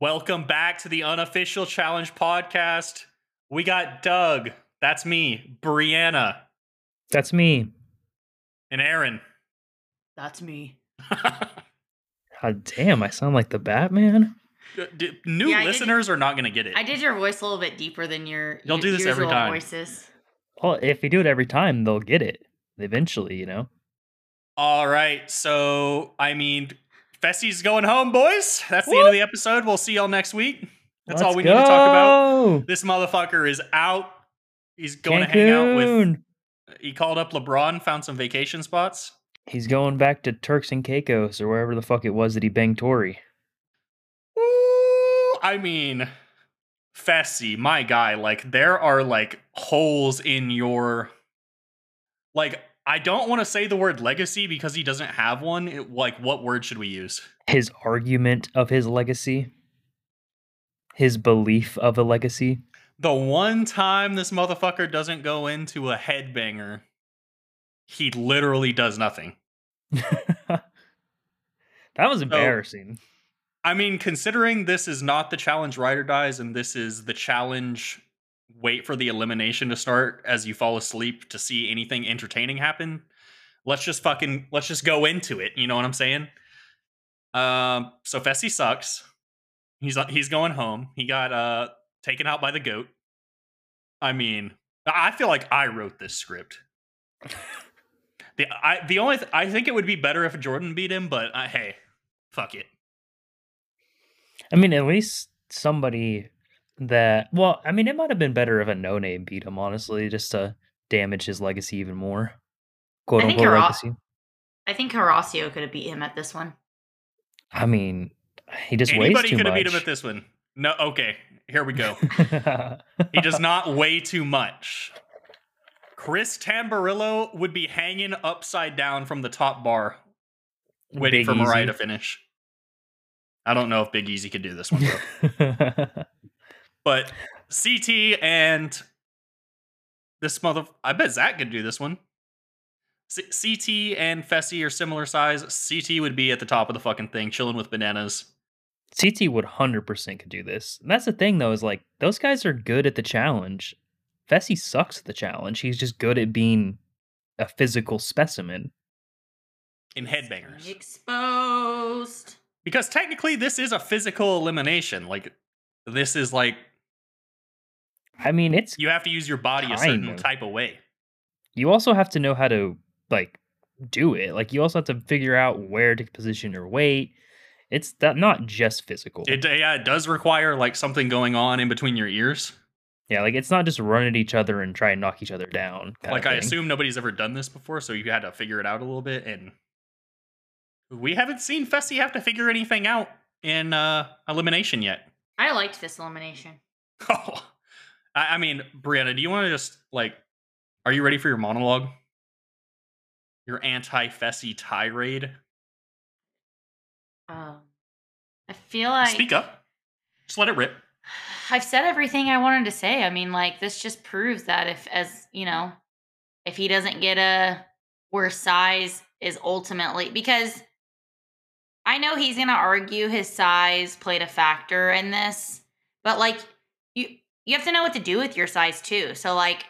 Welcome back to the unofficial challenge podcast. We got Doug, that's me, Briana, That's me. and Aren. That's me. God damn, I sound like the Batman. D- New Yeah, I did- listeners are not going to get it. I did your voice a little bit deeper than your You'll u- do this every usual time. voices. Well, if you do it every time, they'll get it eventually. You know. All right, so I mean, Fessy's going home, boys. That's the end of the episode. We'll see y'all next week. That's all Let's we need to talk about. This motherfucker is out. He's going to hang out with. Cancun. He called up LeBron, found some vacation spots. He's going back to Turks and Caicos or wherever the fuck it was that he banged Tori. Ooh, I mean, Fessy, my guy, like there are like holes in your like I don't want to say the word legacy because he doesn't have one. It, like what word should we use? His argument of his legacy. His belief of a legacy. The one time this motherfucker doesn't go into a headbanger, he literally does nothing. that was embarrassing. I mean, considering this is not the challenge Ride or Dies and this is the challenge wait for the elimination to start as you fall asleep to see anything entertaining happen, let's just fucking let's just go into it. You know what I'm saying? Um, so Fessy sucks. He's he's going home. He got uh taken out by the goat. I mean, I feel like I wrote this script. The I the only th- I think it would be better if Jordan beat him, but uh, hey, fuck it. I mean, at least somebody that. Well, I mean, it might have been better if a no name beat him, honestly, just to damage his legacy even more. Quote I think unquote Hara- legacy. I think Horacio could have beat him at this one. I mean, he just weighs Anybody too could have beat him at this one. No, okay, here we go. He does not weigh too much. Chris Tamburello would be hanging upside down from the top bar, waiting Big for Mariah Easy. to finish. I don't know if Big Easy could do this one, though. but CT and this mother, I bet Zach could do this one. C- CT and Fessy are similar size. CT would be at the top of the fucking thing, chilling with bananas. CT would 100% could do this. And that's the thing, though, is like, those guys are good at the challenge. Fessy sucks at the challenge. He's just good at being a physical specimen. in headbangers. Exposed. Because technically, this is a physical elimination. Like, this is like I mean, it's you have to use your body a certain of. type of way. you also have to know how to like do it. Like you also have to figure out where to position your weight. It's that not just physical. It yeah, it does require like something going on in between your ears. yeah, like it's not just run at each other and try and knock each other down. like I assume nobody's ever done this before, so you had to figure it out a little bit. And we haven't seen Fessy have to figure anything out in uh elimination yet. I liked this elimination. Oh, I, I mean, Briana, do you want to just like, are you ready for your monologue? Your anti-Fessy tirade. Um, I feel like Speak up. Just let it rip. I've said everything I wanted to say. I mean, like this just proves that if, as you know, if he doesn't get a where size is ultimately because I know he's gonna argue his size played a factor in this, but like you you have to know what to do with your size too. So like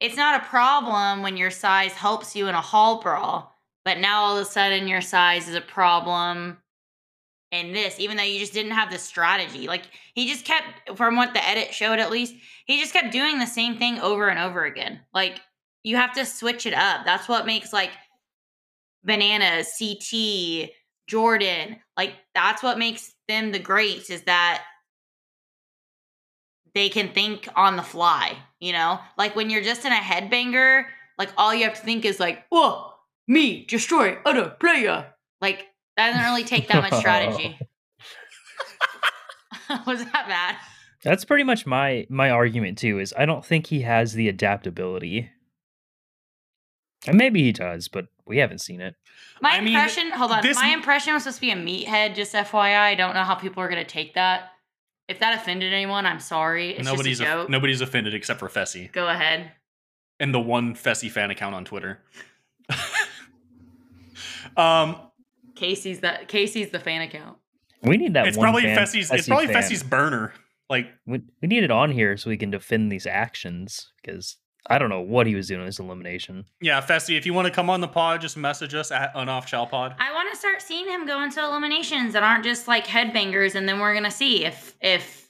it's not a problem when your size helps you in a hall brawl, but now all of a sudden your size is a problem in this, even though you just didn't have the strategy. Like he just kept, from what the edit showed at least, he just kept doing the same thing over and over again. Like you have to switch it up. That's what makes like Banana, CT, Jordan, like that's what makes them the greats is that they can think on the fly, you know? Like when you're just in a headbanger, like all you have to think is like, oh, me, destroy other player. Like that doesn't really take that much strategy. Was that bad? That's pretty much my my argument too. Is I don't think he has the adaptability, and maybe he does, but we haven't seen it. My I mean, impression, hold on. this- My impression was supposed to be a meathead, just FYI. I don't know how people are going to take that. If that offended anyone, I'm sorry. It's nobody's just a off- joke. nobody's offended except for Fessy Go ahead. and the one Fessy fan account on Twitter. um, Casey's that Casey's the fan account. We need that. it's one probably fan, Fessy's. It's probably fan. Fessy's burner. Like We, we need it on here so we can defend these actions because I don't know what he was doing in this elimination. yeah, Fessy. If you want to come on the pod, just message us at unoff shell pod. I want to start seeing him go into eliminations that aren't just like headbangers, and then we're gonna see if if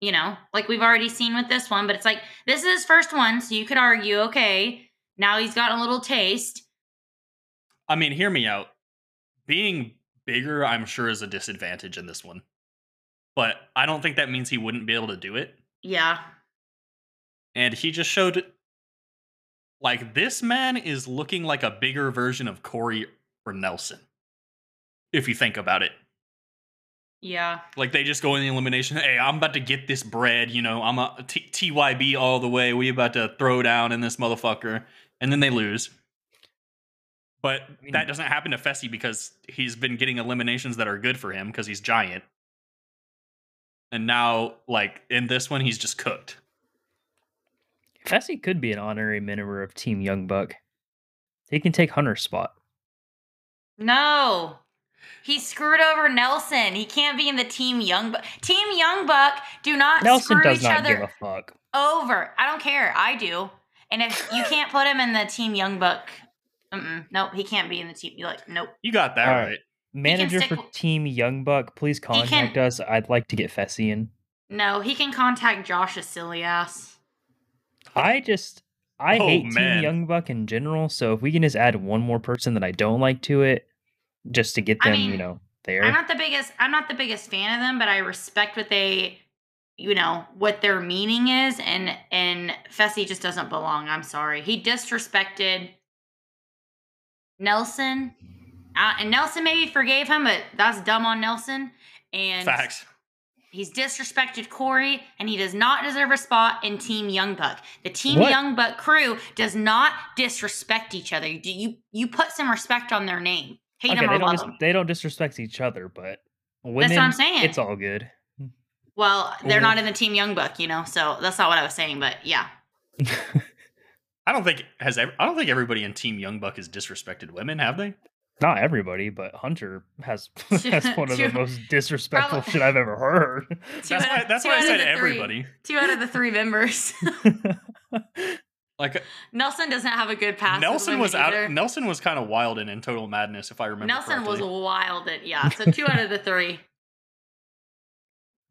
you know, like we've already seen with this one. But it's like this is his first one, so you could argue, okay, now he's gotten a little taste. I mean, hear me out. Being bigger, I'm sure, is a disadvantage in this one. But I don't think that means he wouldn't be able to do it. Yeah, And he just showed like this man is looking like a bigger version of Cory or Nelson. If you think about it. yeah. Like they just go in the elimination. Hey, I'm about to get this bread. You know, I'm a T- TYB all the way. We about to throw down in this motherfucker, and then they lose. But mean- that doesn't happen to Fessy because he's been getting eliminations that are good for him because he's giant. And now, like in this one, he's just cooked. Fessy could be an honorary member of Team Young Buck. He can take Hunter's spot. No. He screwed over Nelson. He can't be in the Team Young Buck. Team Young Buck do not Nelson screw does each not other give a fuck. over. I don't care. I do. And if you can't put him in the Team Young Buck, nope, he can't be in the team. You're like, nope. You got that All right. right. Manager stick for w- Team Young Buck, please can- contact us. I'd like to get Fessy in. No, he can contact Josh's silly ass. I just I Oh, hate man. Team Young Buck in general. So if we can just add one more person that I don't like to it, just to get I them, you know, there. I'm not the biggest I'm not the biggest fan of them, but I respect what they you know, what their meaning is and and Fessy just doesn't belong. I'm sorry. He disrespected Nelson. Uh, and Nelson maybe forgave him, but that's dumb on Nelson. And Facts. He's disrespected Cory, and he does not deserve a spot in Team Young Buck. The Team What? Young Buck crew does not disrespect each other. You you, you put some respect on their name. Hate okay, them they or don't love dis- them. they don't disrespect each other, but women, That's what I'm saying. it's all good. well, they're Ooh. not in the Team Young Buck, you know. So that's not what I was saying. But yeah, I don't think has ev- I don't think everybody in Team Young Buck has disrespected women, have they? Not everybody, but Hunter has has one of the most disrespectful probably- shit I've ever heard. That's out why that's why I said the three. everybody. two out of the three members. Like uh, Nelson doesn't have a good pass. Nelson was women out. either. Nelson was kind of wild and in total madness, if I remember. Nelson was wild at yeah. So two out of the three.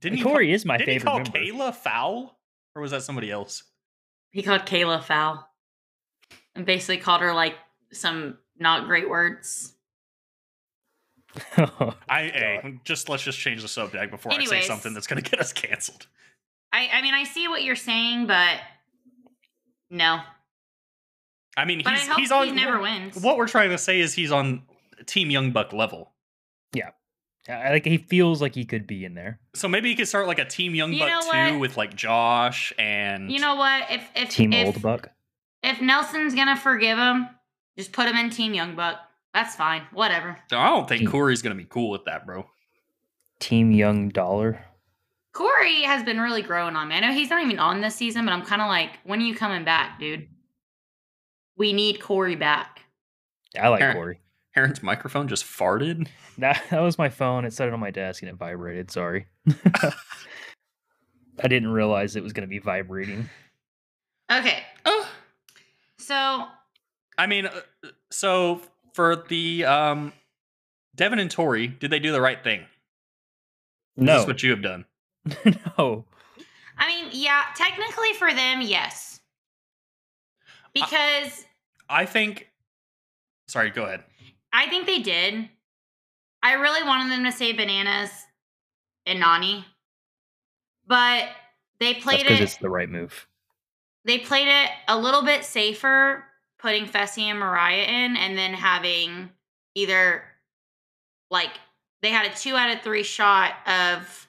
Didn't Cory call, is my didn't he favorite call member. Kayla foul, or was that somebody else? He called Kayla foul, and basically called her like some not great words. I just let's just change the subject before I say something that's gonna get us canceled. I I mean I see what you're saying, but no. I mean, But he's I hope he's on. he never wins. What we're trying to say is he's on Team Young Buck level. Yeah. I- like he feels like he could be in there. So maybe he could start like a Team Young You Buck know two with like Josh and You know what? If if Team if, Old Buck. if Nelson's gonna forgive him, just put him in Team Young Buck. That's fine. Whatever. I don't think Cory's gonna be cool with that, bro. Team Young Dollar. Cory has been really growing on me. I know he's not even on this season, but I'm kind of like, when are you coming back, dude? We need Cory back. I like Aren. Cory. Aren's microphone just farted. That, that was my phone. It set it on my desk and it vibrated. Sorry. I didn't realize it was going to be vibrating. Okay. Oh. So I mean, uh, so for the um, Devin and Tori, did they do the right thing? Is No. this what you have done? no. I mean, yeah, technically for them, yes. Because I think. Sorry, go ahead. I think they did. I really wanted them to say bananas and Nany. But they played because it it's the right move. they played it a little bit safer, putting Fessy and Mariah in and then having either like they had a two out of three shot of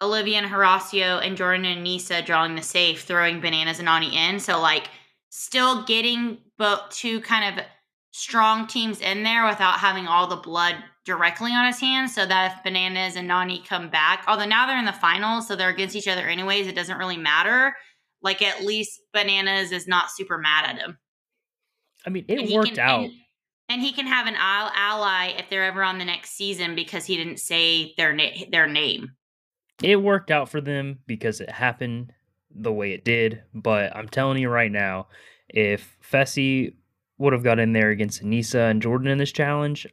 Olivia and Horacio and Jordan and Nisa drawing the safe, throwing bananas and Nany in. So like still getting both two kind of strong teams in there without having all the blood directly on his hands so that if bananas and Nany come back, although now they're in the finals, so they're against each other anyways, it doesn't really matter. Like at least bananas is not super mad at him. I mean, it And worked can- out. and- And he can have an ally if they're ever on the next season because he didn't say their na- their name. It worked out for them because it happened the way it did. But I'm telling you right now, if Fessy would have got in there against Anissa and Jordan in this challenge,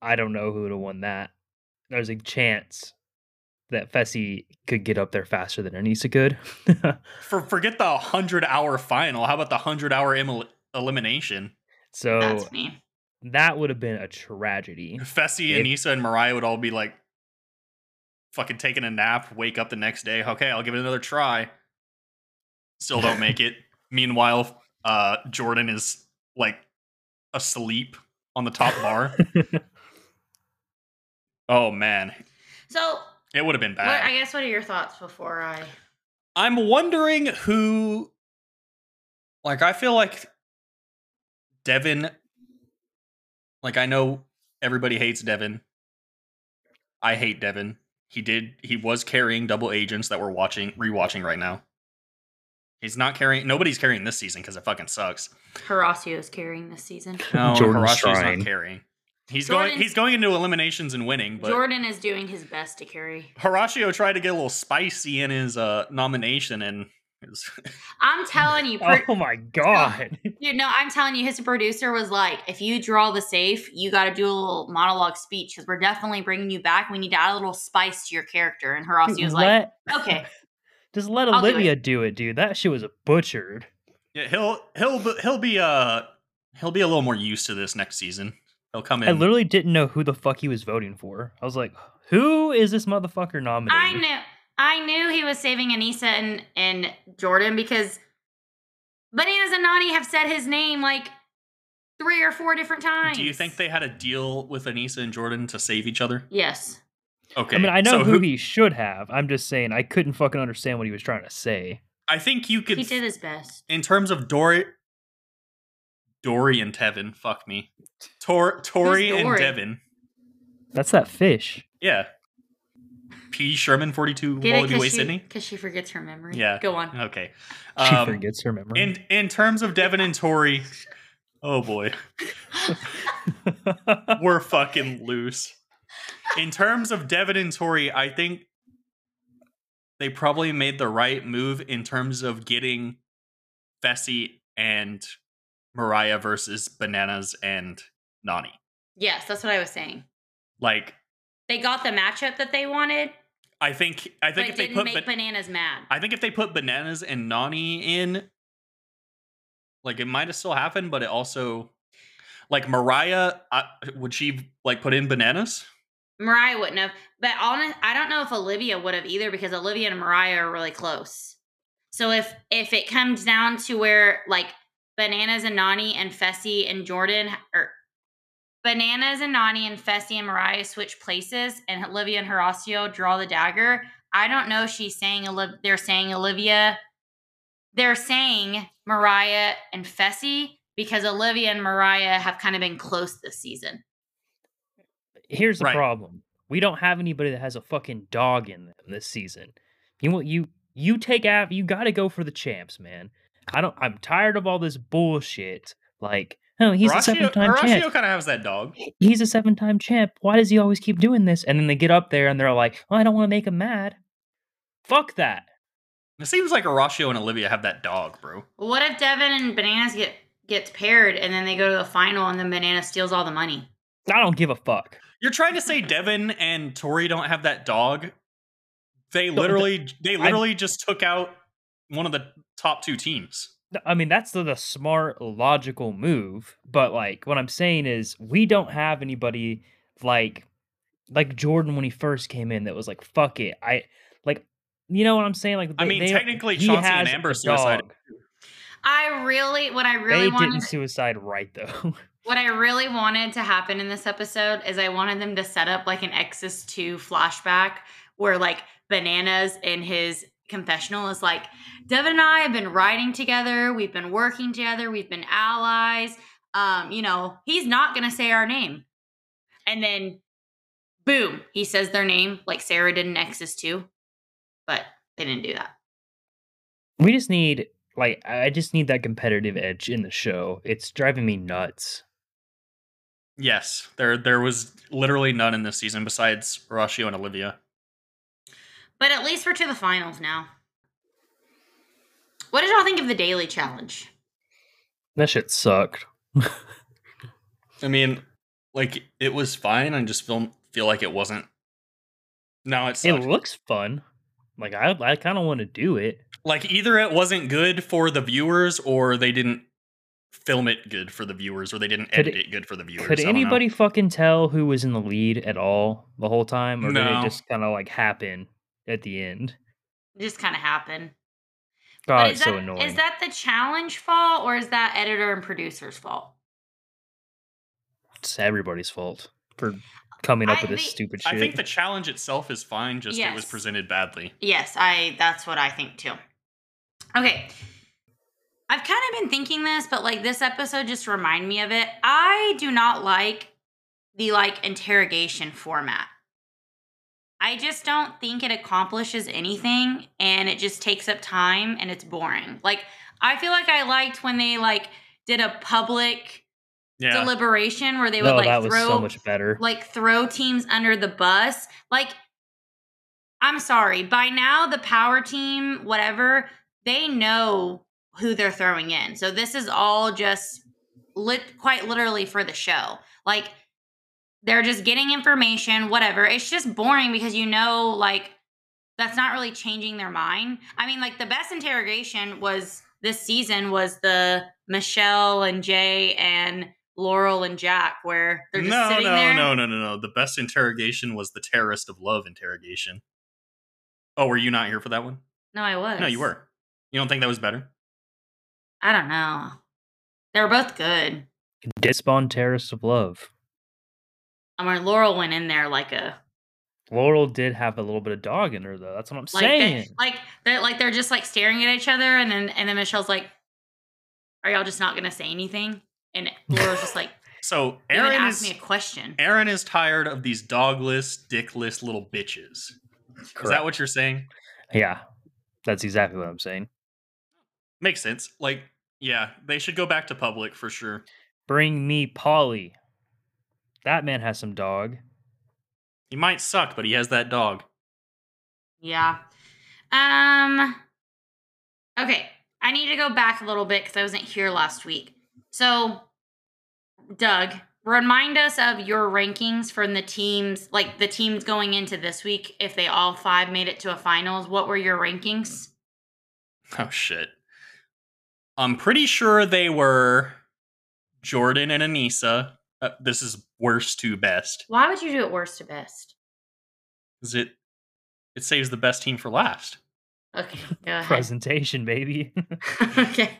I don't know who would have won that. There's a chance that Fessy could get up there faster than Anissa could. For forget the hundred hour final. How about the hundred hour emal- elimination? so That's me. that would have been a tragedy. Fessy, If- Anissa, and Mariah would all be like fucking taking a nap, wake up the next day. Okay, I'll give it another try. Still don't make it. Meanwhile, uh, Jordan is like asleep on the top bar. oh man, So, it would have been what, bad. I guess what are your thoughts before I? I'm wondering who. Like, I feel like Devin. Like, I know everybody hates Devin. I hate Devin. He did. He was carrying double agents that we're watching, rewatching right now. He's not carrying. Nobody's carrying this season because it fucking sucks. Horacio is carrying this season. No, Jordan's Horacio's trying. not carrying. He's going. He's going into eliminations and winning, but Jordan is doing his best to carry. Horacio tried to get a little spicy in his uh, nomination, and it was I'm telling you, pro- oh my god. You No, I'm telling you, his producer was like, if you draw the safe, you got to do a little monologue speech because we're definitely bringing you back. We need to add a little spice to your character. And Horacio was like, okay, just let I'll do Olivia do it, dude. That shit was butchered. Yeah, he'll he'll be- he'll be uh he'll be a little more used to this next season. He'll come in. I literally didn't know who the fuck he was voting for. I was like, who is this motherfucker nominated? I knew, I knew he was saving Anissa and and Jordan because Bananas and Nany have said his name like three or four different times. Do you think they had a deal with Anissa and Jordan to save each other? Yes. Okay. I mean, I know so who, he should have. I'm just saying I couldn't fucking understand what he was trying to say. I think you could He did his best. in terms of Dory Dory and Tevin, fuck me. Tor Tori Who's and Dory? Devin. That's that fish. Yeah. P Sherman 42 Get it? Wallaby Way Because she, Sydney. 'cause she forgets her memory. Yeah. Go on. Okay. She Um, forgets her memory. in in terms of Devin and Tori, oh boy. we're fucking loose. In terms of Devin and Tori, I think they probably made the right move in terms of getting Fessy and Mariah versus Bananas and Nany. Yes, that's what I was saying. Like, They got the matchup that they wanted, I think I think if they put make Ba- Bananas mad. I think if they put Bananas and Nany in, like it might have still happened, but it also like Mariah, I, would she like put in Bananas? Mariah wouldn't have, but honest, I don't know if Olivia would have either because Olivia and Mariah are really close. So if if it comes down to where like Bananas and Nany and Fessy and Jordan or er, Bananas and Nany and Fessy and Mariah switch places and Olivia and Horacio draw the dagger, I don't know if she's saying they're saying Olivia they're saying Mariah and Fessy because Olivia and Mariah have kind of been close this season. Here's the Right. problem: we don't have anybody that has a fucking dog in them this season. You know what? You you take out You got to go for the champs, man. I don't. I'm tired of all this bullshit. Like, oh, he's a Horacio, seven-time Horacio champ. kind of has that dog. He's a seven-time champ. Why does he always keep doing this? And then they get up there and they're like, oh, I don't want to make him mad. Fuck that. It seems like Horacio and Olivia have that dog, bro. What if Devin and Bananas get gets paired and then they go to the final and then Banana steals all the money? I don't give a fuck. You're trying to say Devin and Tori don't have that dog? They literally, they I'm- literally just took out one of the top two teams. I mean, that's the, the smart, logical move. But like, what I'm saying is, we don't have anybody like like Jordan when he first came in that was like, "Fuck it." I like, you know what I'm saying? Like, I they- mean, they- technically, he Chauncey has and Amber suicided. I really what I really they wanted didn't suicide right though. what I really wanted to happen in this episode is I wanted them to set up like an Exodus 2 flashback where like Bananas in his confessional is like, Devin and I have been riding together, we've been working together, we've been allies. Um, you know, he's not gonna say our name. And then boom, he says their name like Sarah did in Exodus 2. But they didn't do that. we just need like, I just need that competitive edge in the show. It's driving me nuts. Yes, there there was literally none in this season besides Horacio and Olivia. But at least we're to the finals now. What did y'all think of the daily challenge? That shit sucked. I mean, like it was fine. I just feel feel like it wasn't. No, it It looks fun. Like I, I kind of want to do it. like either it wasn't good for the viewers or they didn't film it good for the viewers or they didn't Could edit it- it good for the viewers. Could I don't know. anybody fucking tell who was in the lead at all the whole time, or did it just kind of like happen at the end? It just kind of happened. God, But Oh, it's is so annoying. Is that the challenge fault or is that editor and producer's fault? it's everybody's fault for uh, coming up I- with this the- stupid shit. I think the challenge itself is fine, just it was presented badly. Yes, I that's what I think too. Okay. I've kind of been thinking this, but like this episode just remind me of it. I do not like the like interrogation format. I just don't think it accomplishes anything and it just takes up time and it's boring. Like I feel like I liked when they like did a public Yeah. deliberation where they would no, like that was throw so much better. like throw teams under the bus. Like, I'm sorry, by now the power team, whatever, they know who they're throwing in. So this is all just lit quite literally for the show. Like, they're just getting information, whatever. It's just boring because you know, like, that's not really changing their mind. I mean, like, the best interrogation was this season was the Michelle and Jay and Laurel and Jack, where they're just no, sitting no, there. no, no, no, no. no. The best interrogation was the terrorist of love interrogation. Oh, were you not here for that one? No, I was. No, you were. You don't think that was better? I don't know. They were both good. Did spawn terrorists of love. Um, I mean, Laurel went in there like a Laurel did have a little bit of dog in her though. That's what I'm like saying. they, like they're like they're just like staring at each other, and then and then Michelle's like, "Are y'all just not gonna say anything?" And Laurel's just like, So Aren asked is me a question." Aren is tired of these dogless, dickless little bitches. Is that what you're saying? Yeah, that's exactly what I'm saying. Makes sense. Like, yeah, they should go back to public for sure. Bring me Paulie. That man has some dog. He might suck, but he has that dog. Yeah. Um. Okay, I need to go back a little bit because I wasn't here last week. So, Doug, remind us of your rankings from the teams, like the teams going into this week. If they all five made it to a finals, what were your rankings? Oh shit. I'm pretty sure they were Jordan and Anissa. Uh, this is worst to best. Why would you do it worst to best? Is it? It saves the best team for last. Okay, go ahead. Presentation, baby. okay.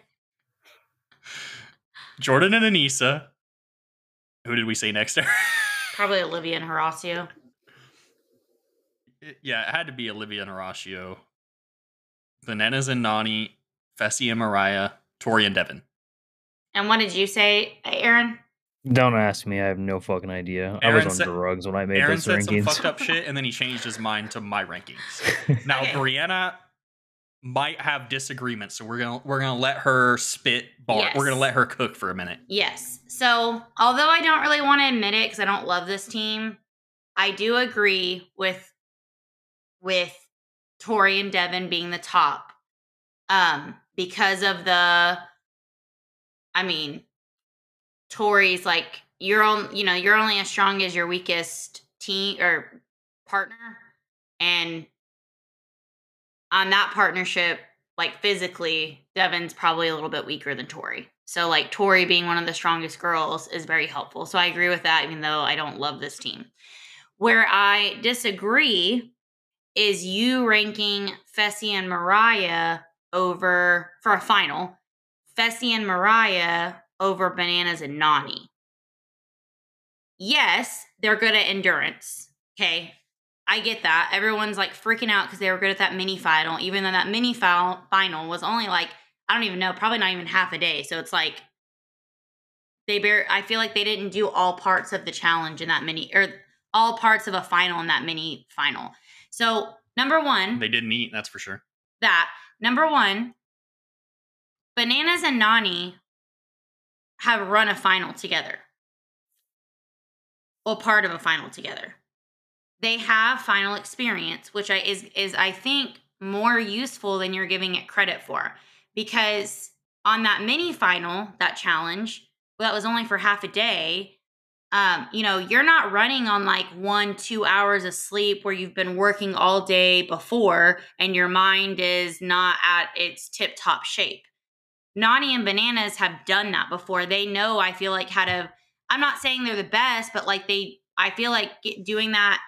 Jordan and Anissa. Who did we say next? Probably Olivia and Horacio. It- yeah, it had to be Olivia and Horacio. Bananas and Nany, Fessy and Mariah, Tori and Devin. And what did you say, Aren? Don't ask me. I have no fucking idea. I was on said- drugs when I made Aren those said some fucked up shit, and then he changed his mind to my rankings. Now Briana might have disagreements, so we're gonna we're gonna let her spit bar. We're gonna let her cook for a minute. Yes. So, although I don't really want to admit it because I don't love this team, I do agree with with Tori and Devin being the top. Um, because of the I mean, Tori's like you're on you know, you're only as strong as your weakest team or partner. And on that partnership, like physically, Devin's probably a little bit weaker than Tori. So like Tori being one of the strongest girls is very helpful. So I agree with that, even though I don't love this team. Where I disagree is you ranking Fessy and Mariah over for a final, Fessy and Mariah over Bananas and Nany. Yes, they're good at endurance. Okay. I get that. Everyone's like freaking out because they were good at that mini final, even though that mini final final was only like, I don't even know, probably not even half a day. So it's like they bear I feel like they didn't do all parts of the challenge in that mini or all parts of a final in that mini final. So number one, They didn't eat, that's for sure. that number one, Bananas and Nany have run a final together. or part of a final together. They have final experience, which I, is is I think more useful than you're giving it credit for, because on that mini final, that challenge, well, that was only for half a day. Um, you know, you're not running on like one, two hours of sleep where you've been working all day before and your mind is not at its tip top shape. Nany and Bananas have done that before. They know, I feel like, how to. I'm not saying they're the best, but like they, I feel like doing that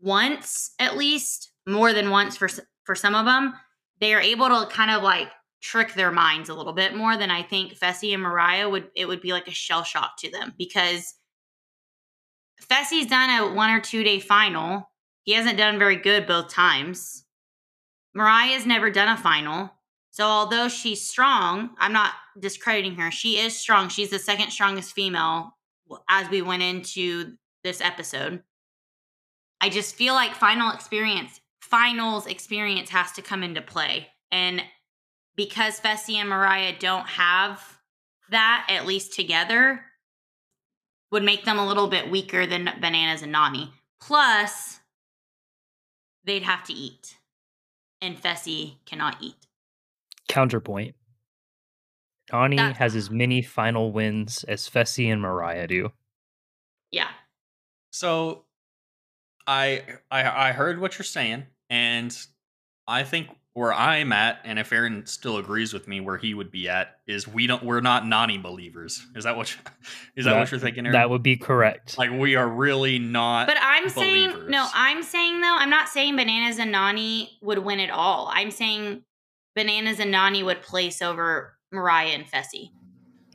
once at least, more than once for for some of them, they are able to kind of like trick their minds a little bit more than I think Fessy and Mariah would. It would be like a shell shock to them because Fessy's done a one or two day final. He hasn't done very good both times. Mariah's never done a final. So although she's strong, I'm not discrediting her. She is strong. She's the second strongest female as we went into this episode. I just feel like final experience, finals experience has to come into play. And because Fessy and Mariah don't have that, at least together, would make them a little bit weaker than Bananas and Nany. Plus, they'd have to eat. And Fessy cannot eat. Counterpoint. Nany has as many final wins as Fessy and Mariah do. Yeah. So I I I heard what you're saying, and I think where I'm at, and if Aren still agrees with me, where he would be at is we don't we're not Nany believers. Is that what you, is that, that what you're thinking? Aren? That would be correct. Like we are really not. But I'm believers. saying no. I'm saying though. I'm not saying Bananas and Nany would win it all. I'm saying Bananas and Nany would place over Mariah and Fessy.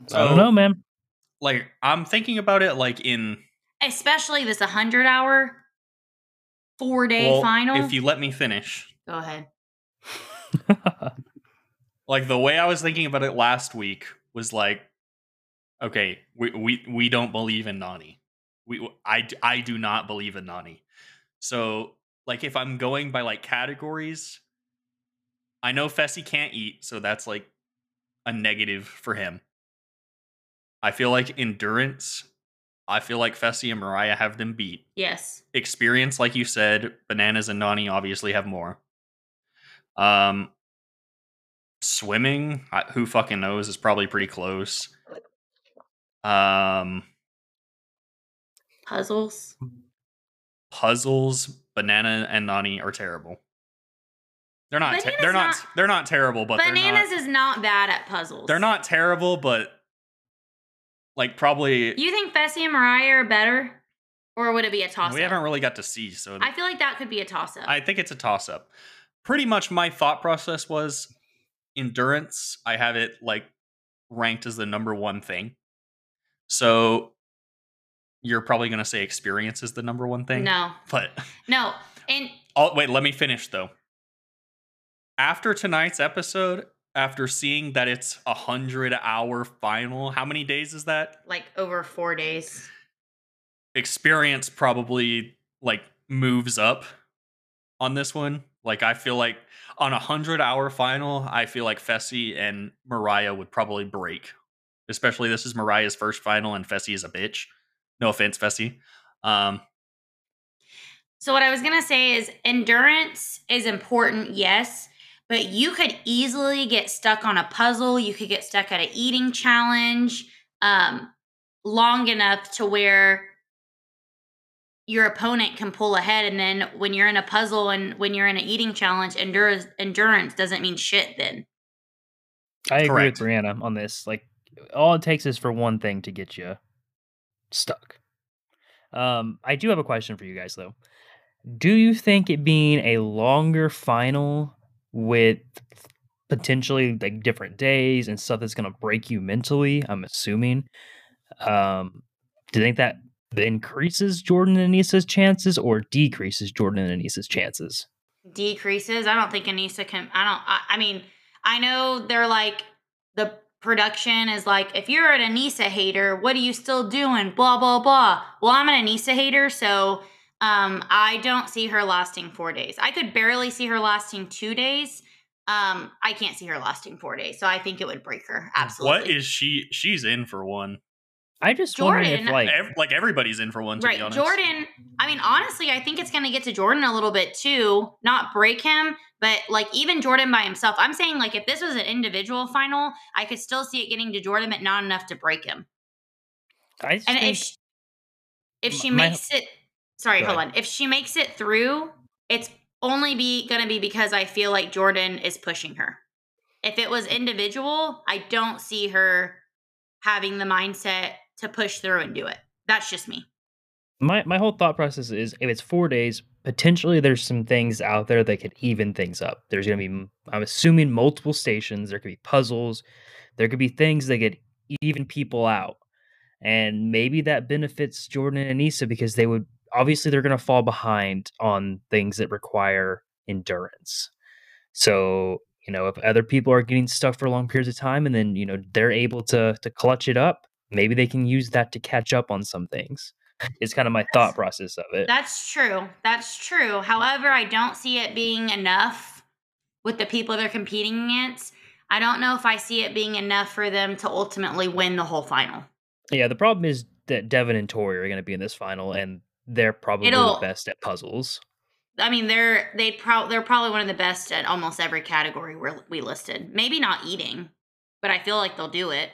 So, I don't know, man. Like I'm thinking about it, like in especially this 100 hour four day well, final. If you let me finish, go ahead. like the way I was thinking about it last week was like, okay, we we we don't believe in Nany. We I I do not believe in Nany. So like if I'm going by like categories, I know Fessy can't eat, so that's like a negative for him. I feel like endurance. I feel like Fessy and Mariah have them beat. Yes. Experience, like you said, Bananas and Nany obviously have more. Um, swimming, who fucking knows, is probably pretty close. Um, puzzles. Puzzles, Banana and Nany are terrible. They're not. Te- they're not, not, They're not terrible, but bananas not, is not bad at puzzles. They're not terrible, but like probably. You think Fessy and Mariah are better, or would it be a toss? Up? We haven't really got to see, so I feel like that could be a toss up. I think it's a toss up. Pretty much, my thought process was endurance. I have it like ranked as the number one thing. So you're probably going to say experience is the number one thing. No, but no, and oh wait, let me finish though after tonight's episode, after seeing that it's a hundred hour final, how many days is that? Like over four days. Experience probably like moves up on this one. Like I feel like on a hundred hour final, I feel like Fessy and Mariah would probably break. Especially this is Mariah's first final and Fessy is a bitch. No offense, Fessy. Um, so what I was gonna say is endurance is important, yes, but you could easily get stuck on a puzzle. You could get stuck at an eating challenge um, long enough to where your opponent can pull ahead. And then when you're in a puzzle and when you're in an eating challenge, endurance, endurance doesn't mean shit then. I agree Correct. with Briana on this. Like, all it takes is for one thing to get you stuck. Um, I do have a question for you guys, though. Do you think it being a longer final with potentially like different days and stuff that's going to break you mentally i'm assuming. Um do you think that increases jordan and anissa's chances or decreases jordan and anissa's chances? Decreases? I don't think anissa can i don't I, I mean i know they're like the production is like if you're an anissa hater what are you still doing? Blah blah blah. Well i'm an anissa hater so um, I don't see her lasting four days. I could barely see her lasting two days. Um, I can't see her lasting four days. So I think it would break her. Absolutely. What is she? She's in for one. I just wondering if Jordan- like Ev- like everybody's in for one. To be right, honest, Jordan. I mean, honestly, I think it's going to get to Jordan a little bit too. Not break him, but like even Jordan by himself. I'm saying like if this was an individual final, I could still see it getting to Jordan, but not enough to break him. I just And think, if she, if she my- makes it, sorry, Go hold ahead. on. If she makes it through, it's only be going to be because I feel like Jordan is pushing her. If it was individual, I don't see her having the mindset to push through and do it. That's just me. my my whole thought process is if it's four days, potentially there's some things out there that could even things up. There's gonna be I'm assuming multiple stations. There could be puzzles. There could be things that could even people out, and maybe that benefits Jordan and Anissa because they would obviously they're gonna fall behind on things that require endurance. So you know if other people are getting stuck for long periods of time and then you know they're able to to clutch it up, maybe they can use that to catch up on some things is kind of my thought process of it. That's true. That's true. However, I don't see it being enough with the people they're competing against. I don't know if I see it being enough for them to ultimately win the whole final. Yeah, the problem is that Devin and Tori are going to be in this final, and they're probably It'll- the best at puzzles. I mean, they're they pro- they're probably one of the best at almost every category we we listed. Maybe not eating, but I feel like they'll do it.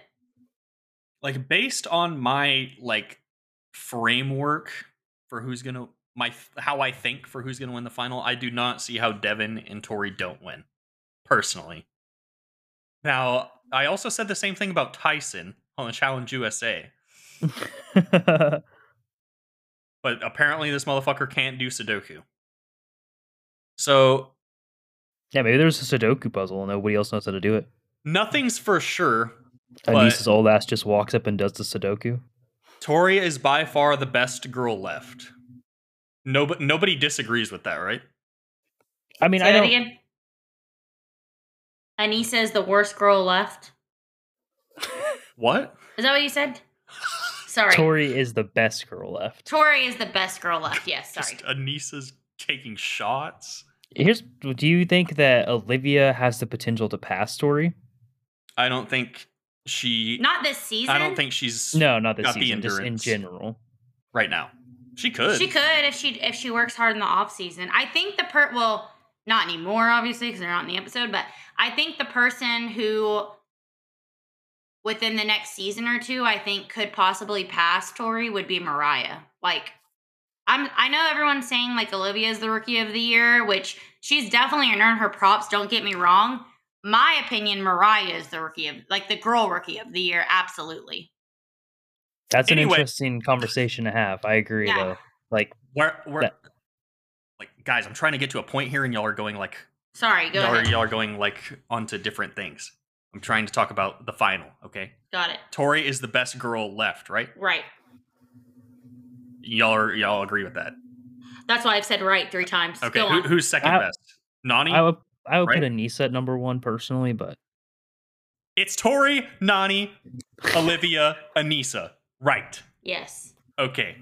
like based on my like framework for who's gonna my how I think for who's gonna win the final, I do not see how Devin and Tori don't win. Personally. Now, I also said the same thing about Tyson on the Challenge USA, but apparently this motherfucker can't do Sudoku. So yeah, maybe there's a Sudoku puzzle and nobody else knows how to do it. nothing's for sure. But- Anissa's old ass just walks up and does the Sudoku. Tori is by far the best girl left. Nobody, nobody disagrees with that, right? I mean, Say I that don't. again. Anissa is the worst girl left. What? Is that what you said? Sorry. Tori is the best girl left. Tori is the best girl left. Yes, sorry. Just Anissa's taking shots. Here's. Do you think that Olivia has the potential to pass Tori? I don't think she. Not this season. I don't think she's No, not this Got the season. Just in general. right now. She could. She could if she if she works hard in the off season. I think the per well not anymore obviously because they're not in the episode, but I think the person who within the next season or two I think could possibly pass Tori would be Mariah. Like I'm I know everyone's saying like Olivia's the rookie of the year, which she's definitely earned her props. Don't get me wrong. My opinion, Mariah is the rookie of like the girl rookie of the year. Absolutely. That's an Anyway. interesting conversation to have. I agree, Yeah. though. Like, Where, where, That- like, guys, I'm trying to get to a point here, and y'all are going like, Sorry, go y'all ahead. y'all are going like onto different things. I'm trying to talk about the final. Okay, Got it. Tori is the best girl left, right? Right. Y'all are y'all agree with that? That's why I've said right three times. Okay, Go who, on. who's second I- best? Nany. I would, I would Right? put Anissa at number one personally, but It's Tori, Nany, Olivia, Anissa. Right. yes. Okay.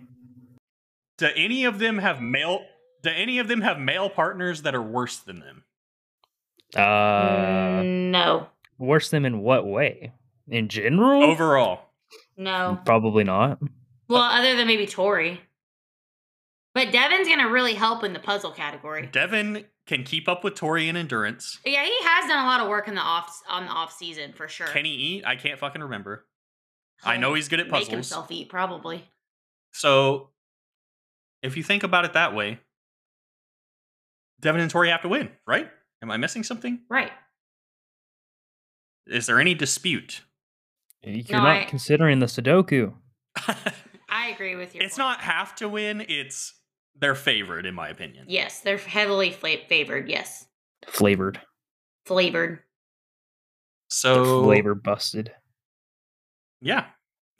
Do any of them have male? Do any of them have male partners that are worse than them? uh, no. Worse them in what way? In general, Overall, No. probably not. Well, other than maybe Tori. But Devin's gonna really help in the puzzle category. Devin can keep up with Tori in endurance. Yeah, he has done a lot of work in the off on the off season for sure. Can he eat? I can't fucking remember. I He'll know he's good at Make puzzles. himself eat probably. So, if you think about it that way, Devin and Tori have to win, right? Am I missing something? Right. Is there any dispute? Eh, you're No, not I- considering the Sudoku. I agree with you. it's not have to win, it's their favorite, in my opinion. Yes, they're heavily fla- favored. Yes, Flavored, flavored. So, flavor busted. yeah,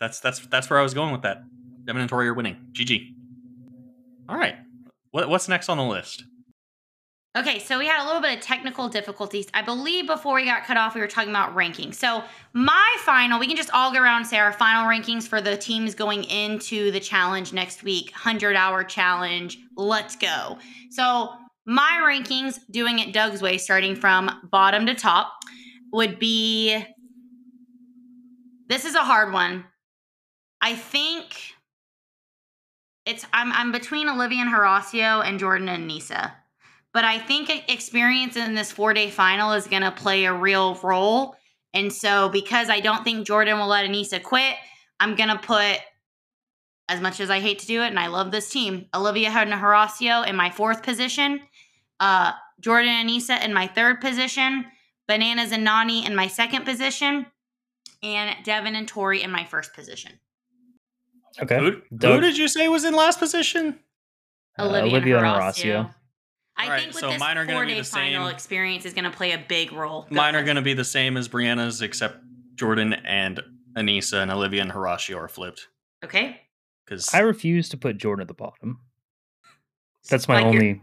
that's that's that's where I was going with that. Devin and Tori are winning. GG. All right. What, what's next on the list? Okay, so we had a little bit of technical difficulties. I believe before we got cut off, we were talking about rankings. So, my final, we can just all go around and say our final rankings for the teams going into the challenge next week 100 hour challenge. Let's go. So, my rankings, doing it Doug's way, starting from bottom to top, would be this is a hard one. I think it's I'm I'm between Olivia and Horacio and Jordan and Nisa. But I think experience in this four day final is going to play a real role. And so, because I don't think Jordan will let Anissa quit, I'm going to put, as much as I hate to do it, and I love this team, Olivia and Horacio in my fourth position, uh, Jordan and Anissa in my third position, Bananas and Nany in my second position, and Devin and Tori in my first position. Okay. Who, who did you say was in last position? Uh, Olivia, Olivia and and Horacio. Horacio. I Alright, think with so this mine are gonna be four-day the final same. experience is going to play a big role. Go Mine are going to be the same as Briana's, except Jordan and Anissa and Olivia and Horacio are flipped. Okay. Because I refuse to put Jordan at the bottom. That's my Like you're- only.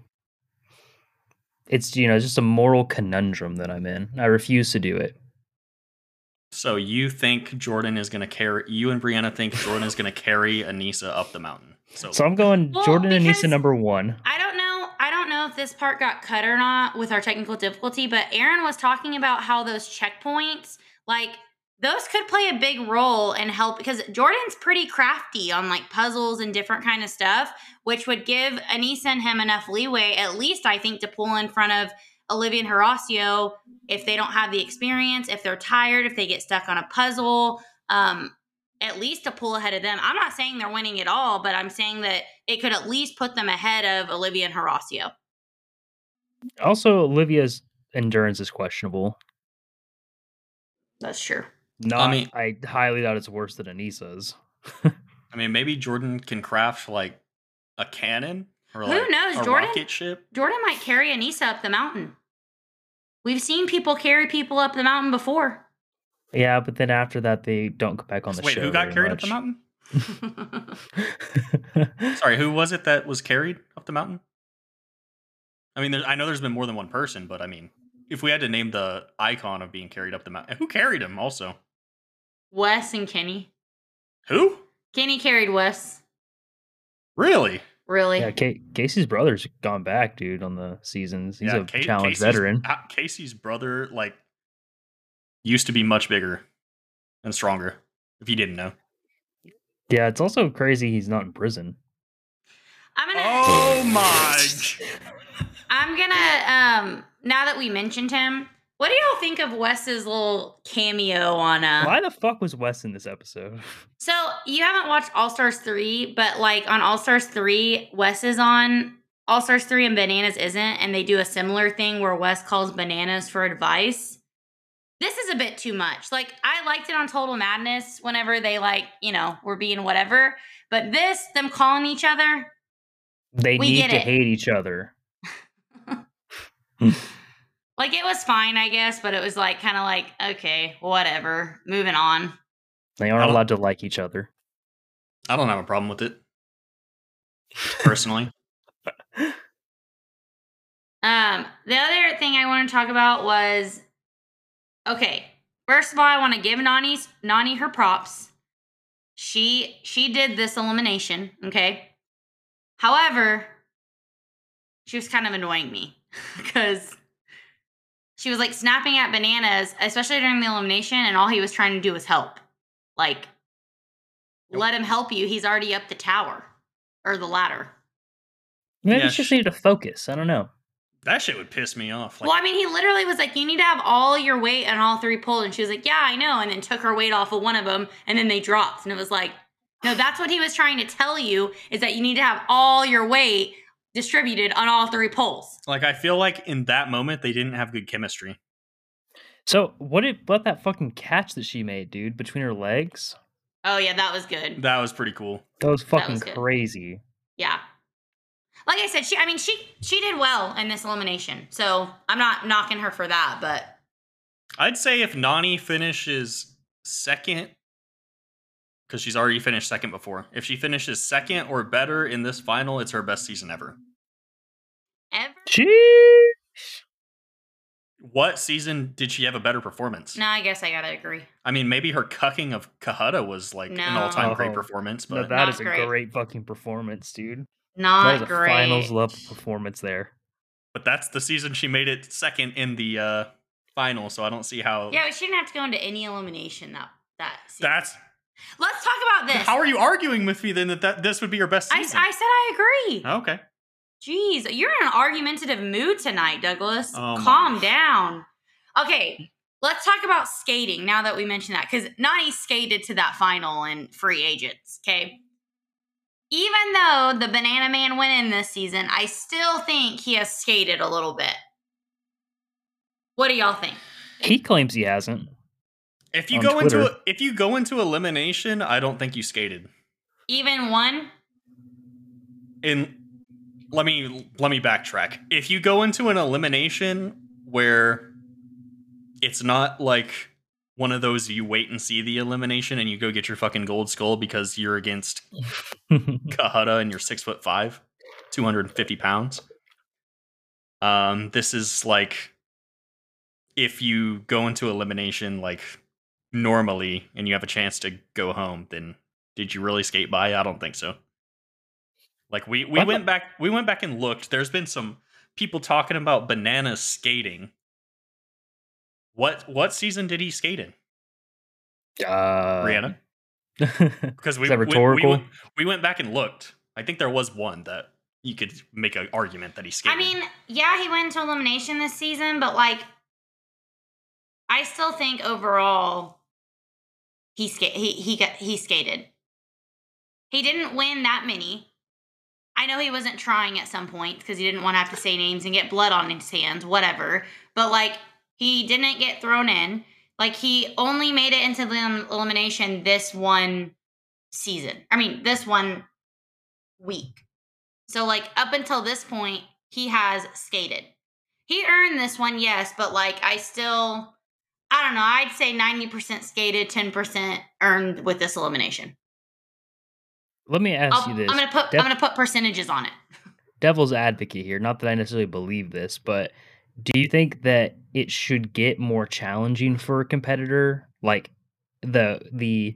It's you know just a moral conundrum that I'm in. I refuse to do it. so you think Jordan is going to carry you and Briana think Jordan is going to carry Anissa up the mountain. So, So I'm going Well, Jordan and because- Nisa number one. I don't know. If this part got cut or not with our technical difficulty, but Aren was talking about how those checkpoints, like those could play a big role and help because Jordan's pretty crafty on like puzzles and different kind of stuff, which would give Anissa and him enough leeway, at least I think, to pull in front of Olivia and Horacio if they don't have the experience, if they're tired, if they get stuck on a puzzle. Um, at least to pull ahead of them. I'm not saying they're winning at all, but I'm saying that it could at least put them ahead of Olivia and Horacio. Also, Olivia's endurance is questionable. That's true. Not, I, mean- I highly doubt it's worse than Anissa's. I mean, maybe Jordan can craft like a cannon or Who like knows, a Jordan? rocket ship. Jordan might carry Anissa up the mountain. We've seen people carry people up the mountain before. Yeah, but then after that, they don't come back on the ship. Wait, show. who got very carried up the mountain? Sorry, who was it that was carried up the mountain? I mean, there, I know there's been more than one person, but I mean, if we had to name the icon of being carried up the mountain, who carried him? Also, Wes and Kenny. who? Kenny carried Wes. Really? Really? yeah, Ca- Casey's brother's gone back, dude, on the seasons. He's a Ca- challenge Casey's- veteran. uh, Casey's brother, like, used to be much bigger and stronger. If you didn't know. Yeah, it's also crazy he's not in prison. I'm gonna Oh my! I'm gonna um now that we mentioned him, what do y'all think of Wes's little cameo on uh Why the fuck was Wes in this episode? So you haven't watched All Stars 3, but like on All Stars 3, Wes is on All Stars 3 and Bananas isn't, and they do a similar thing where Wes calls Bananas for advice. This is a bit too much. Like I liked it on Total Madness whenever they like, you know, were being whatever. But this, them calling each other, They need to it. hate each other. Like it was fine, I guess, but it was like kind of like, okay, whatever. Moving on. They aren't allowed to like each other. I don't have a problem with it personally. Um, the other thing I want to talk about was okay. First of all, I want to give Nany's Nany her props. She she did this elimination, okay? However, she was kind of annoying me because she was like snapping at bananas, especially during the elimination, and all he was trying to do was help. Like, let him help you. He's already up the tower or the ladder. Maybe Yeah, she just sh- needed to focus. I don't know. That shit would piss me off. Like, well, I mean, he literally was like, "You need to have all your weight on all three pulled," and she was like, "Yeah, I know," and then took her weight off of one of them, and then they dropped, and it was like, "No, that's what he was trying to tell you is that you need to have all your weight distributed on all three poles." like I feel like in that moment they didn't have good chemistry. So what did what that fucking catch that she made, dude, between her legs? Oh yeah, that was good. That was pretty cool. That was fucking was crazy. Yeah, like I said, she. I mean, she she did well in this elimination, so I'm not knocking her for that, but I'd say if Nany finishes second, because she's already finished second before. If she finishes second or better in this final, it's her best season ever. ever. Sheesh. What season did she have a better performance? No, I guess I gotta agree. I mean, maybe her cucking of Kahutta was like an all-time great Oh. performance, No, but that Not is a great. great fucking performance, dude. That Not is a great. finals level performance there. but that's the season she made it second in the uh final, so I don't see how Yeah, we shouldn't have to go into any elimination that that. season. that's Let's talk about this. How are you arguing with me then that, that this would be your best I, I said I agree. okay. Jeez, you're in an argumentative mood tonight, Douglas. Oh my. Calm down. Okay, let's talk about skating now that we mentioned that because Nany skated to that final in free agents. Okay. Even though the Banana Man went in this season, I still think he has skated a little bit. What do y'all think? He claims he hasn't. If you On go into a, if you go into elimination, I don't think you skated. Even one? in let me let me backtrack. If you go into an elimination where it's not like one of those you wait and see the elimination and you go get your fucking gold skull because you're against Kahada and you're six foot five, two hundred and fifty pounds. Um, this is like if you go into elimination like normally and you have a chance to go home, then did you really skate by? I don't think so. Like we we What? went back we went back and looked. There's been some people talking about bananas skating. What what season did he skate in? uh, Briana? Because we, Is that we- we went, we went back and looked. I think there was one that you could make an argument that he skated. I mean, yeah, he went into elimination this season, but like, I still think overall, he he he got he skated. He didn't win that many. I know he wasn't trying at some point because he didn't want to have to say names and get blood on his hands, whatever. But like, he didn't get thrown in. Like, he only made it into the elimination this one season. I mean, this one week. So like up until this point, he has skated. He earned this one, yes, but like I still I don't know, I'd say 90% skated, 10% earned with this elimination. Let me ask I'll, you I'm this: gonna put Def- I'm gonna put percentages on it. devil's advocate here. Not that I necessarily believe this, but do you think that it should get more challenging for a competitor? Like the the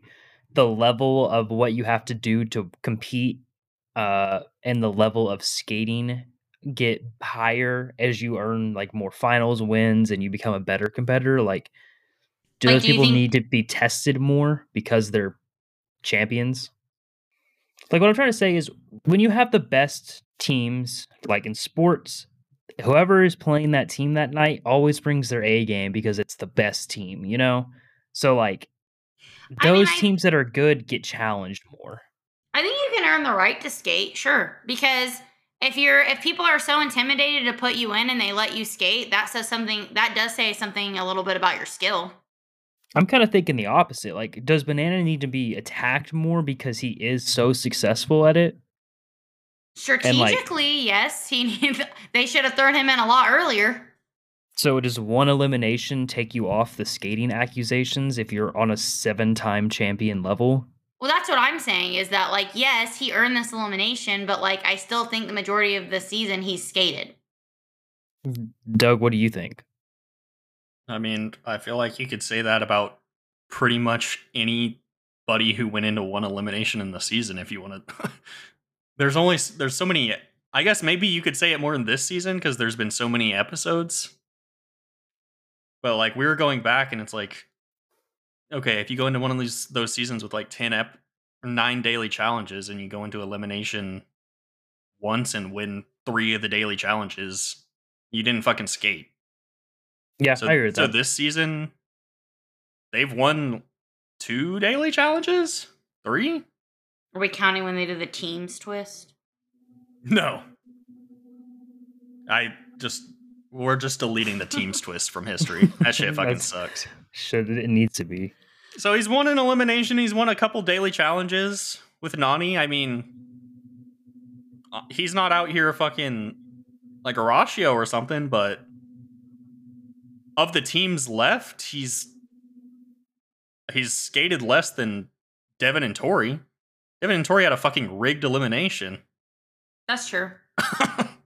the level of what you have to do to compete uh and the level of skating get higher as you earn like more finals wins and you become a better competitor like do Like, those do people think- need to be tested more because they're champions like what i'm trying to say is when you have the best teams like in sports whoever is playing that team that night always brings their a game because it's the best team you know so like I mean, those I- teams that are good get challenged more I think you can earn the right to skate, sure. Because if you're if people are so intimidated to put you in and they let you skate, that says something that does say something a little bit about your skill. I'm kind of thinking the opposite. Like, does Banana need to be attacked more because he is so successful at it? Strategically, yes, he needs, they should have thrown him in a lot earlier. So does one elimination take you off the skating accusations if you're on a seven-time champion level? Well, that's what I'm saying is that like yes, he earned this elimination, but like I still think the majority of the season he's skated. Mm-hmm. Doug, what do you think? I mean, I feel like you could say that about pretty much anybody who went into one elimination in the season if you want to There's only there's so many I guess maybe you could say it more in this season because there's been so many episodes. But like we were going back and it's like okay, if you go into one of these those seasons with like 10 ep 9 daily challenges and you go into elimination once and win 3 of the daily challenges, you didn't fucking skate. Yeah, So, I agree with so that. this season, they've won two daily challenges? Three? Are we counting when they do the teams twist? No. I just we're just deleting the teams twist from history. That shit fucking That's- sucks. Should it needs to be. So he's won an elimination. He's won a couple daily challenges with Nany. I mean, uh, he's not out here fucking like Horacio or something, but of the teams left, he's he's skated less than Devin and Tori. Devin and Tori had a fucking rigged elimination. That's true.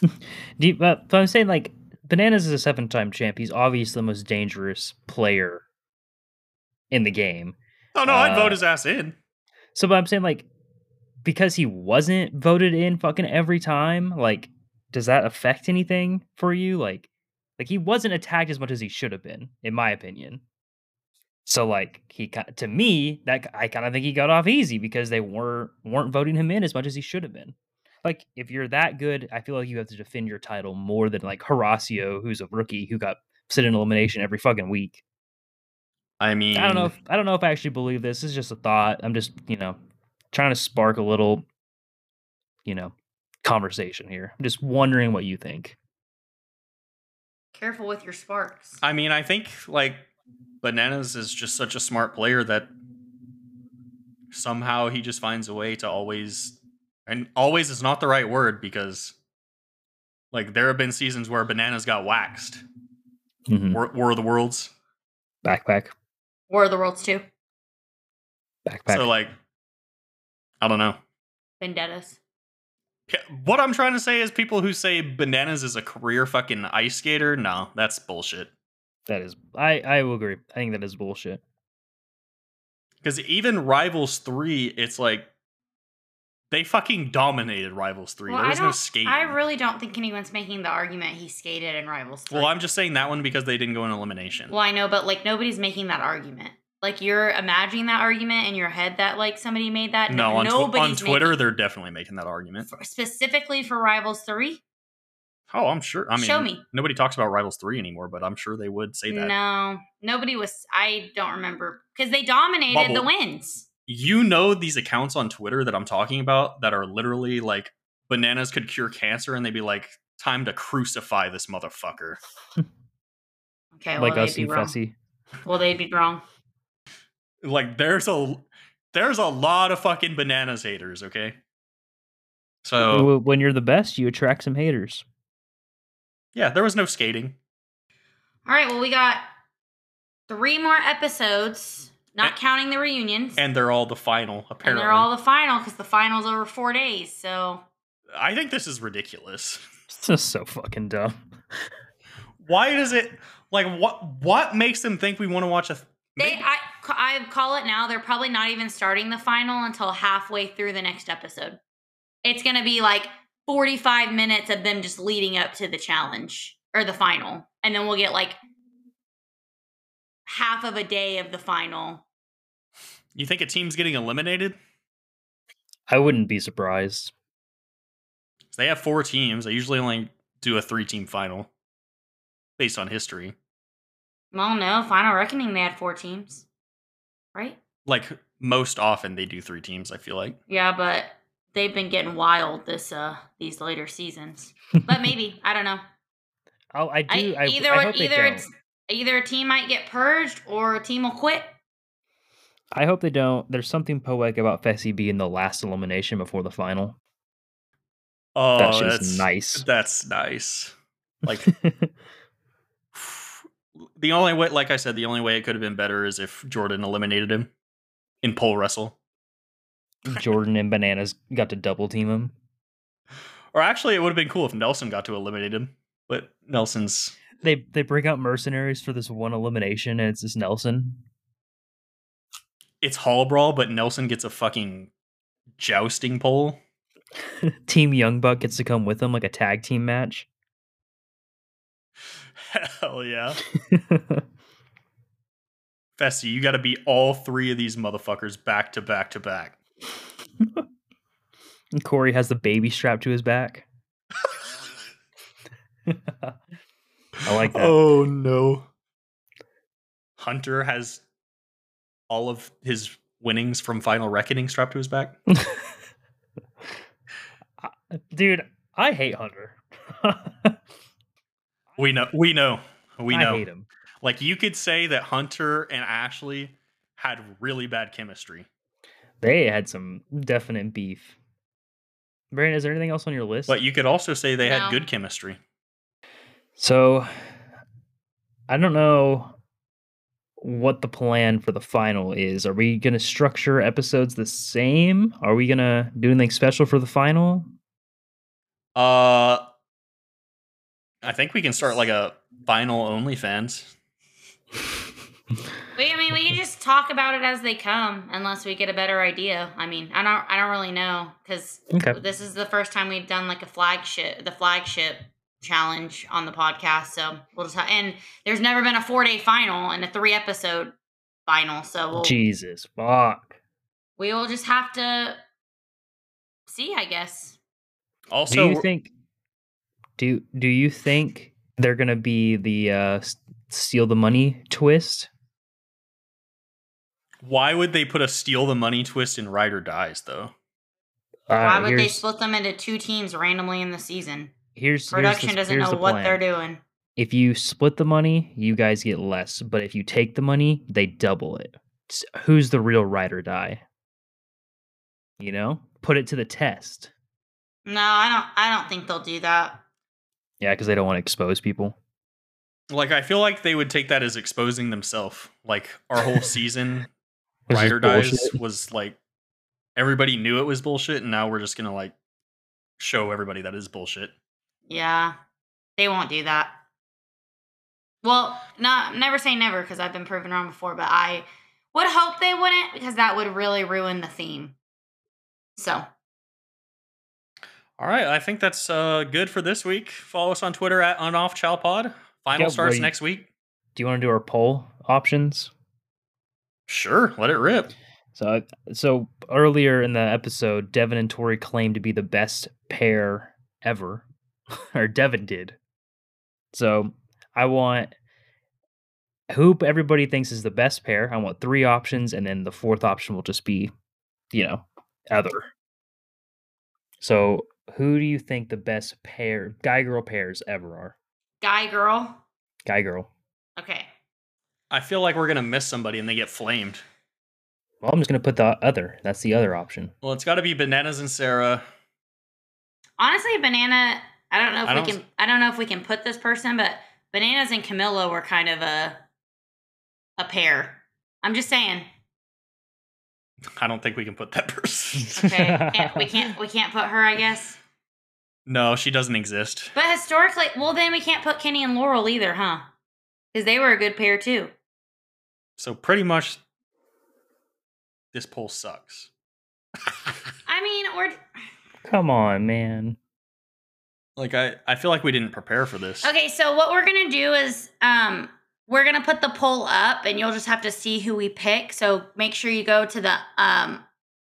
Do you, but, but I'm saying like Bananas is a seven-time champ. He's obviously the most dangerous player in the game. oh no, I'd Uh, vote his ass in. So, but I'm saying like because he wasn't voted in fucking every time, like does that affect anything for you? Like, like he wasn't attacked as much as he should have been, in my opinion. So like he to me that I kind of think he got off easy because they weren't weren't voting him in as much as he should have been. Like if you're that good, I feel like you have to defend your title more than like Horacio, who's a rookie who got sit in elimination every fucking week. I mean, I don't know. If, I don't know if I actually believe this. It's just a thought. I'm just you know trying to spark a little, you know, conversation here. I'm just wondering what you think. Careful with your sparks. I mean, I think like Bananas is just such a smart player that somehow he just finds a way to always and always is not the right word because like there have been seasons where Bananas got waxed. Mhm. War, War of the Worlds. Backpack, War of the Worlds 2. backpack. So like I don't know. Vendettas. Yeah, What I'm trying to say is people who say Bananas is a career fucking ice skater, no, that's bullshit. that is, I I will agree. I think that is bullshit. Because even Rivals 3, it's like they fucking dominated Rivals 3. Well, there was no skating. I really don't think anyone's making the argument he skated in Rivals 3. well, I'm just saying that one because they didn't go in elimination. Well, I know, but like nobody's making that argument. Like you're imagining that argument in your head that like somebody made that. no, on, tw- on Twitter, making- they're definitely making that argument. for- specifically for Rivals 3. Oh, I'm sure. I mean, Show me. Nobody talks about Rivals 3 anymore, but I'm sure they would say that. No, nobody was. I don't remember because they dominated the wins. You know these accounts on Twitter that I'm talking about that are literally like bananas could cure cancer and they'd be like, time to crucify this motherfucker. Okay, well like they'd us be and wrong. Fessy. Well, they'd be wrong. like there's a there's a lot of fucking bananas haters okay so When you're the best, you attract some haters. yeah there was no skating All right, well we got three more episodes, not And- counting the reunions, and they're all the final and apparently they're all the final because the final's over four days. So i think this is ridiculous It's just so fucking dumb. why does it like what what makes them think we want to watch a th- they, maybe- I, I call it now. They're probably not even starting the final until halfway through the next episode. It's gonna be like forty-five minutes of them just leading up to the challenge or the final, and then we'll get like half of a day of the final. you think a team's getting eliminated I wouldn't be surprised. they have four teams they usually only do a three team final based on history Well, no, Final Reckoning they had four teams, right? like most often they do three teams i feel like Yeah, but they've been getting wild this uh these later seasons. But maybe I don't know. Oh, I do. I, I, either I hope they either don't. it's either a team might get purged or a team will quit. I hope they don't. There's something poetic about Fessy being the last elimination before the final. oh That's just that's nice. that's nice like the only way, like I said, the only way it could have been better is if Jordan eliminated him in pole wrestle. Jordan and Bananas got to double team him. Or actually, it would have been cool if Nelson got to eliminate him. But Nelson's They they bring out mercenaries for this one elimination, and it's this Nelson. it's Hall Brawl, but Nelson gets a fucking jousting pole. Team Young Buck gets to come with them like a tag team match. Hell yeah, Fessy, you got to beat all three of these motherfuckers back to back to back. and Cory has the baby strapped to his back. I like that. Oh no. Hunter has all of his winnings from Final Reckoning strapped to his back. Dude, I hate Hunter. We know. We know. We I know. hate him. Like you could say that Hunter and Ashley had really bad chemistry. They had some definite beef. Brandon, is there anything else on your list? But you could also say they No. had good chemistry. So I don't know what the plan for the final is. Are we going to structure episodes the same? Are we going to do anything special for the final? Uh I think we can start like a final OnlyFans. We, I mean, we can just talk about it as they come, unless we get a better idea. I mean, I don't, I don't really know because Okay. this is the first time we've done like a flagship, the flagship challenge on the podcast. So we'll just, ha- and there's never been a four day final and a three episode final. So we'll, Jesus, fuck. we will just have to see, I guess. Also, do you think? Do do you think they're gonna be the uh, steal the money twist? why would they put a steal the money twist in Ride or Dies though? Why Uh, would they split them into two teams randomly in the season? Here's here's Production the, doesn't here's know the what plan. they're doing. If you split the money, you guys get less. But if you take the money, they double it. S- Who's the real ride or die? You know, put it to the test. No, I don't. I don't think they'll do that. Yeah, because they don't want to expose people. Like I feel like they would take that as exposing themselves. Like our whole season, This Ride or Dies bullshit. was like everybody knew it was bullshit, and now we're just gonna like show everybody that is bullshit. Yeah, they won't do that. Well, not never say never because I've been proven wrong before, but I would hope they wouldn't because that would really ruin the theme. So All right, I think that's uh, good for this week. Follow us on Twitter at UnOffChallPod. Final Yeah, starts wait. next week. Do you want to do our poll options? Sure, let it rip. So, so earlier in the episode, Devin and Tori claimed to be the best pair ever, or Devin did. So, I want who everybody thinks is the best pair. I want three options, and then the fourth option will just be, you know, other. So, who do you think the best pair, guy girl pairs ever are? guy, girl. Guy girl. Okay. I feel like we're gonna miss somebody and they get flamed. Well, I'm just gonna put the other. That's the other option. Well, it's got to be Bananas and Sarah. Honestly, banana. I don't know if I we can. I don't know if we can put this person, but bananas and Camila were kind of a a pair. I'm just saying. I don't think we can put that person. Okay, can't, we can't. We can't put her. I guess. no, she doesn't exist. But historically, well, then we can't put Kenny and Laurel either, huh? Because they were a good pair too. So pretty much, this poll sucks. I mean, or Come on, man. Like I, I feel like we didn't prepare for this. okay. So what we're gonna do is, um, we're gonna put the poll up, and you'll just have to see who we pick. So make sure you go to the um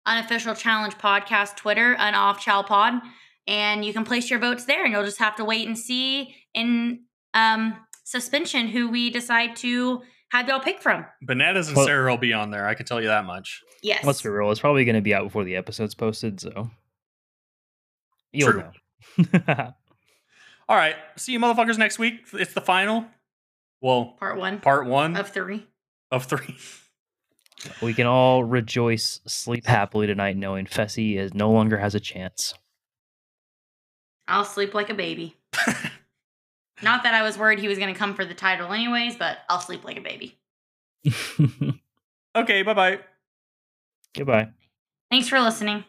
unofficial challenge podcast Twitter, unoff chal pod, and you can place your votes there, and you'll just have to wait and see in um suspension who we decide to have y'all pick from. Bananas and Well- Sarah will be on there. I can tell you that much. Yes. Let's be real. It's probably going to be out before the episode's posted, so you'll True. know. All right, see you motherfuckers next week. It's the final. Well, Part one part one of three. of three. we can all rejoice, sleep happily tonight, knowing Fessy is no longer has a chance. I'll sleep like a baby. Not that I was worried he was going to come for the title, anyways, but I'll sleep like a baby. okay, bye bye. Goodbye. Thanks for listening.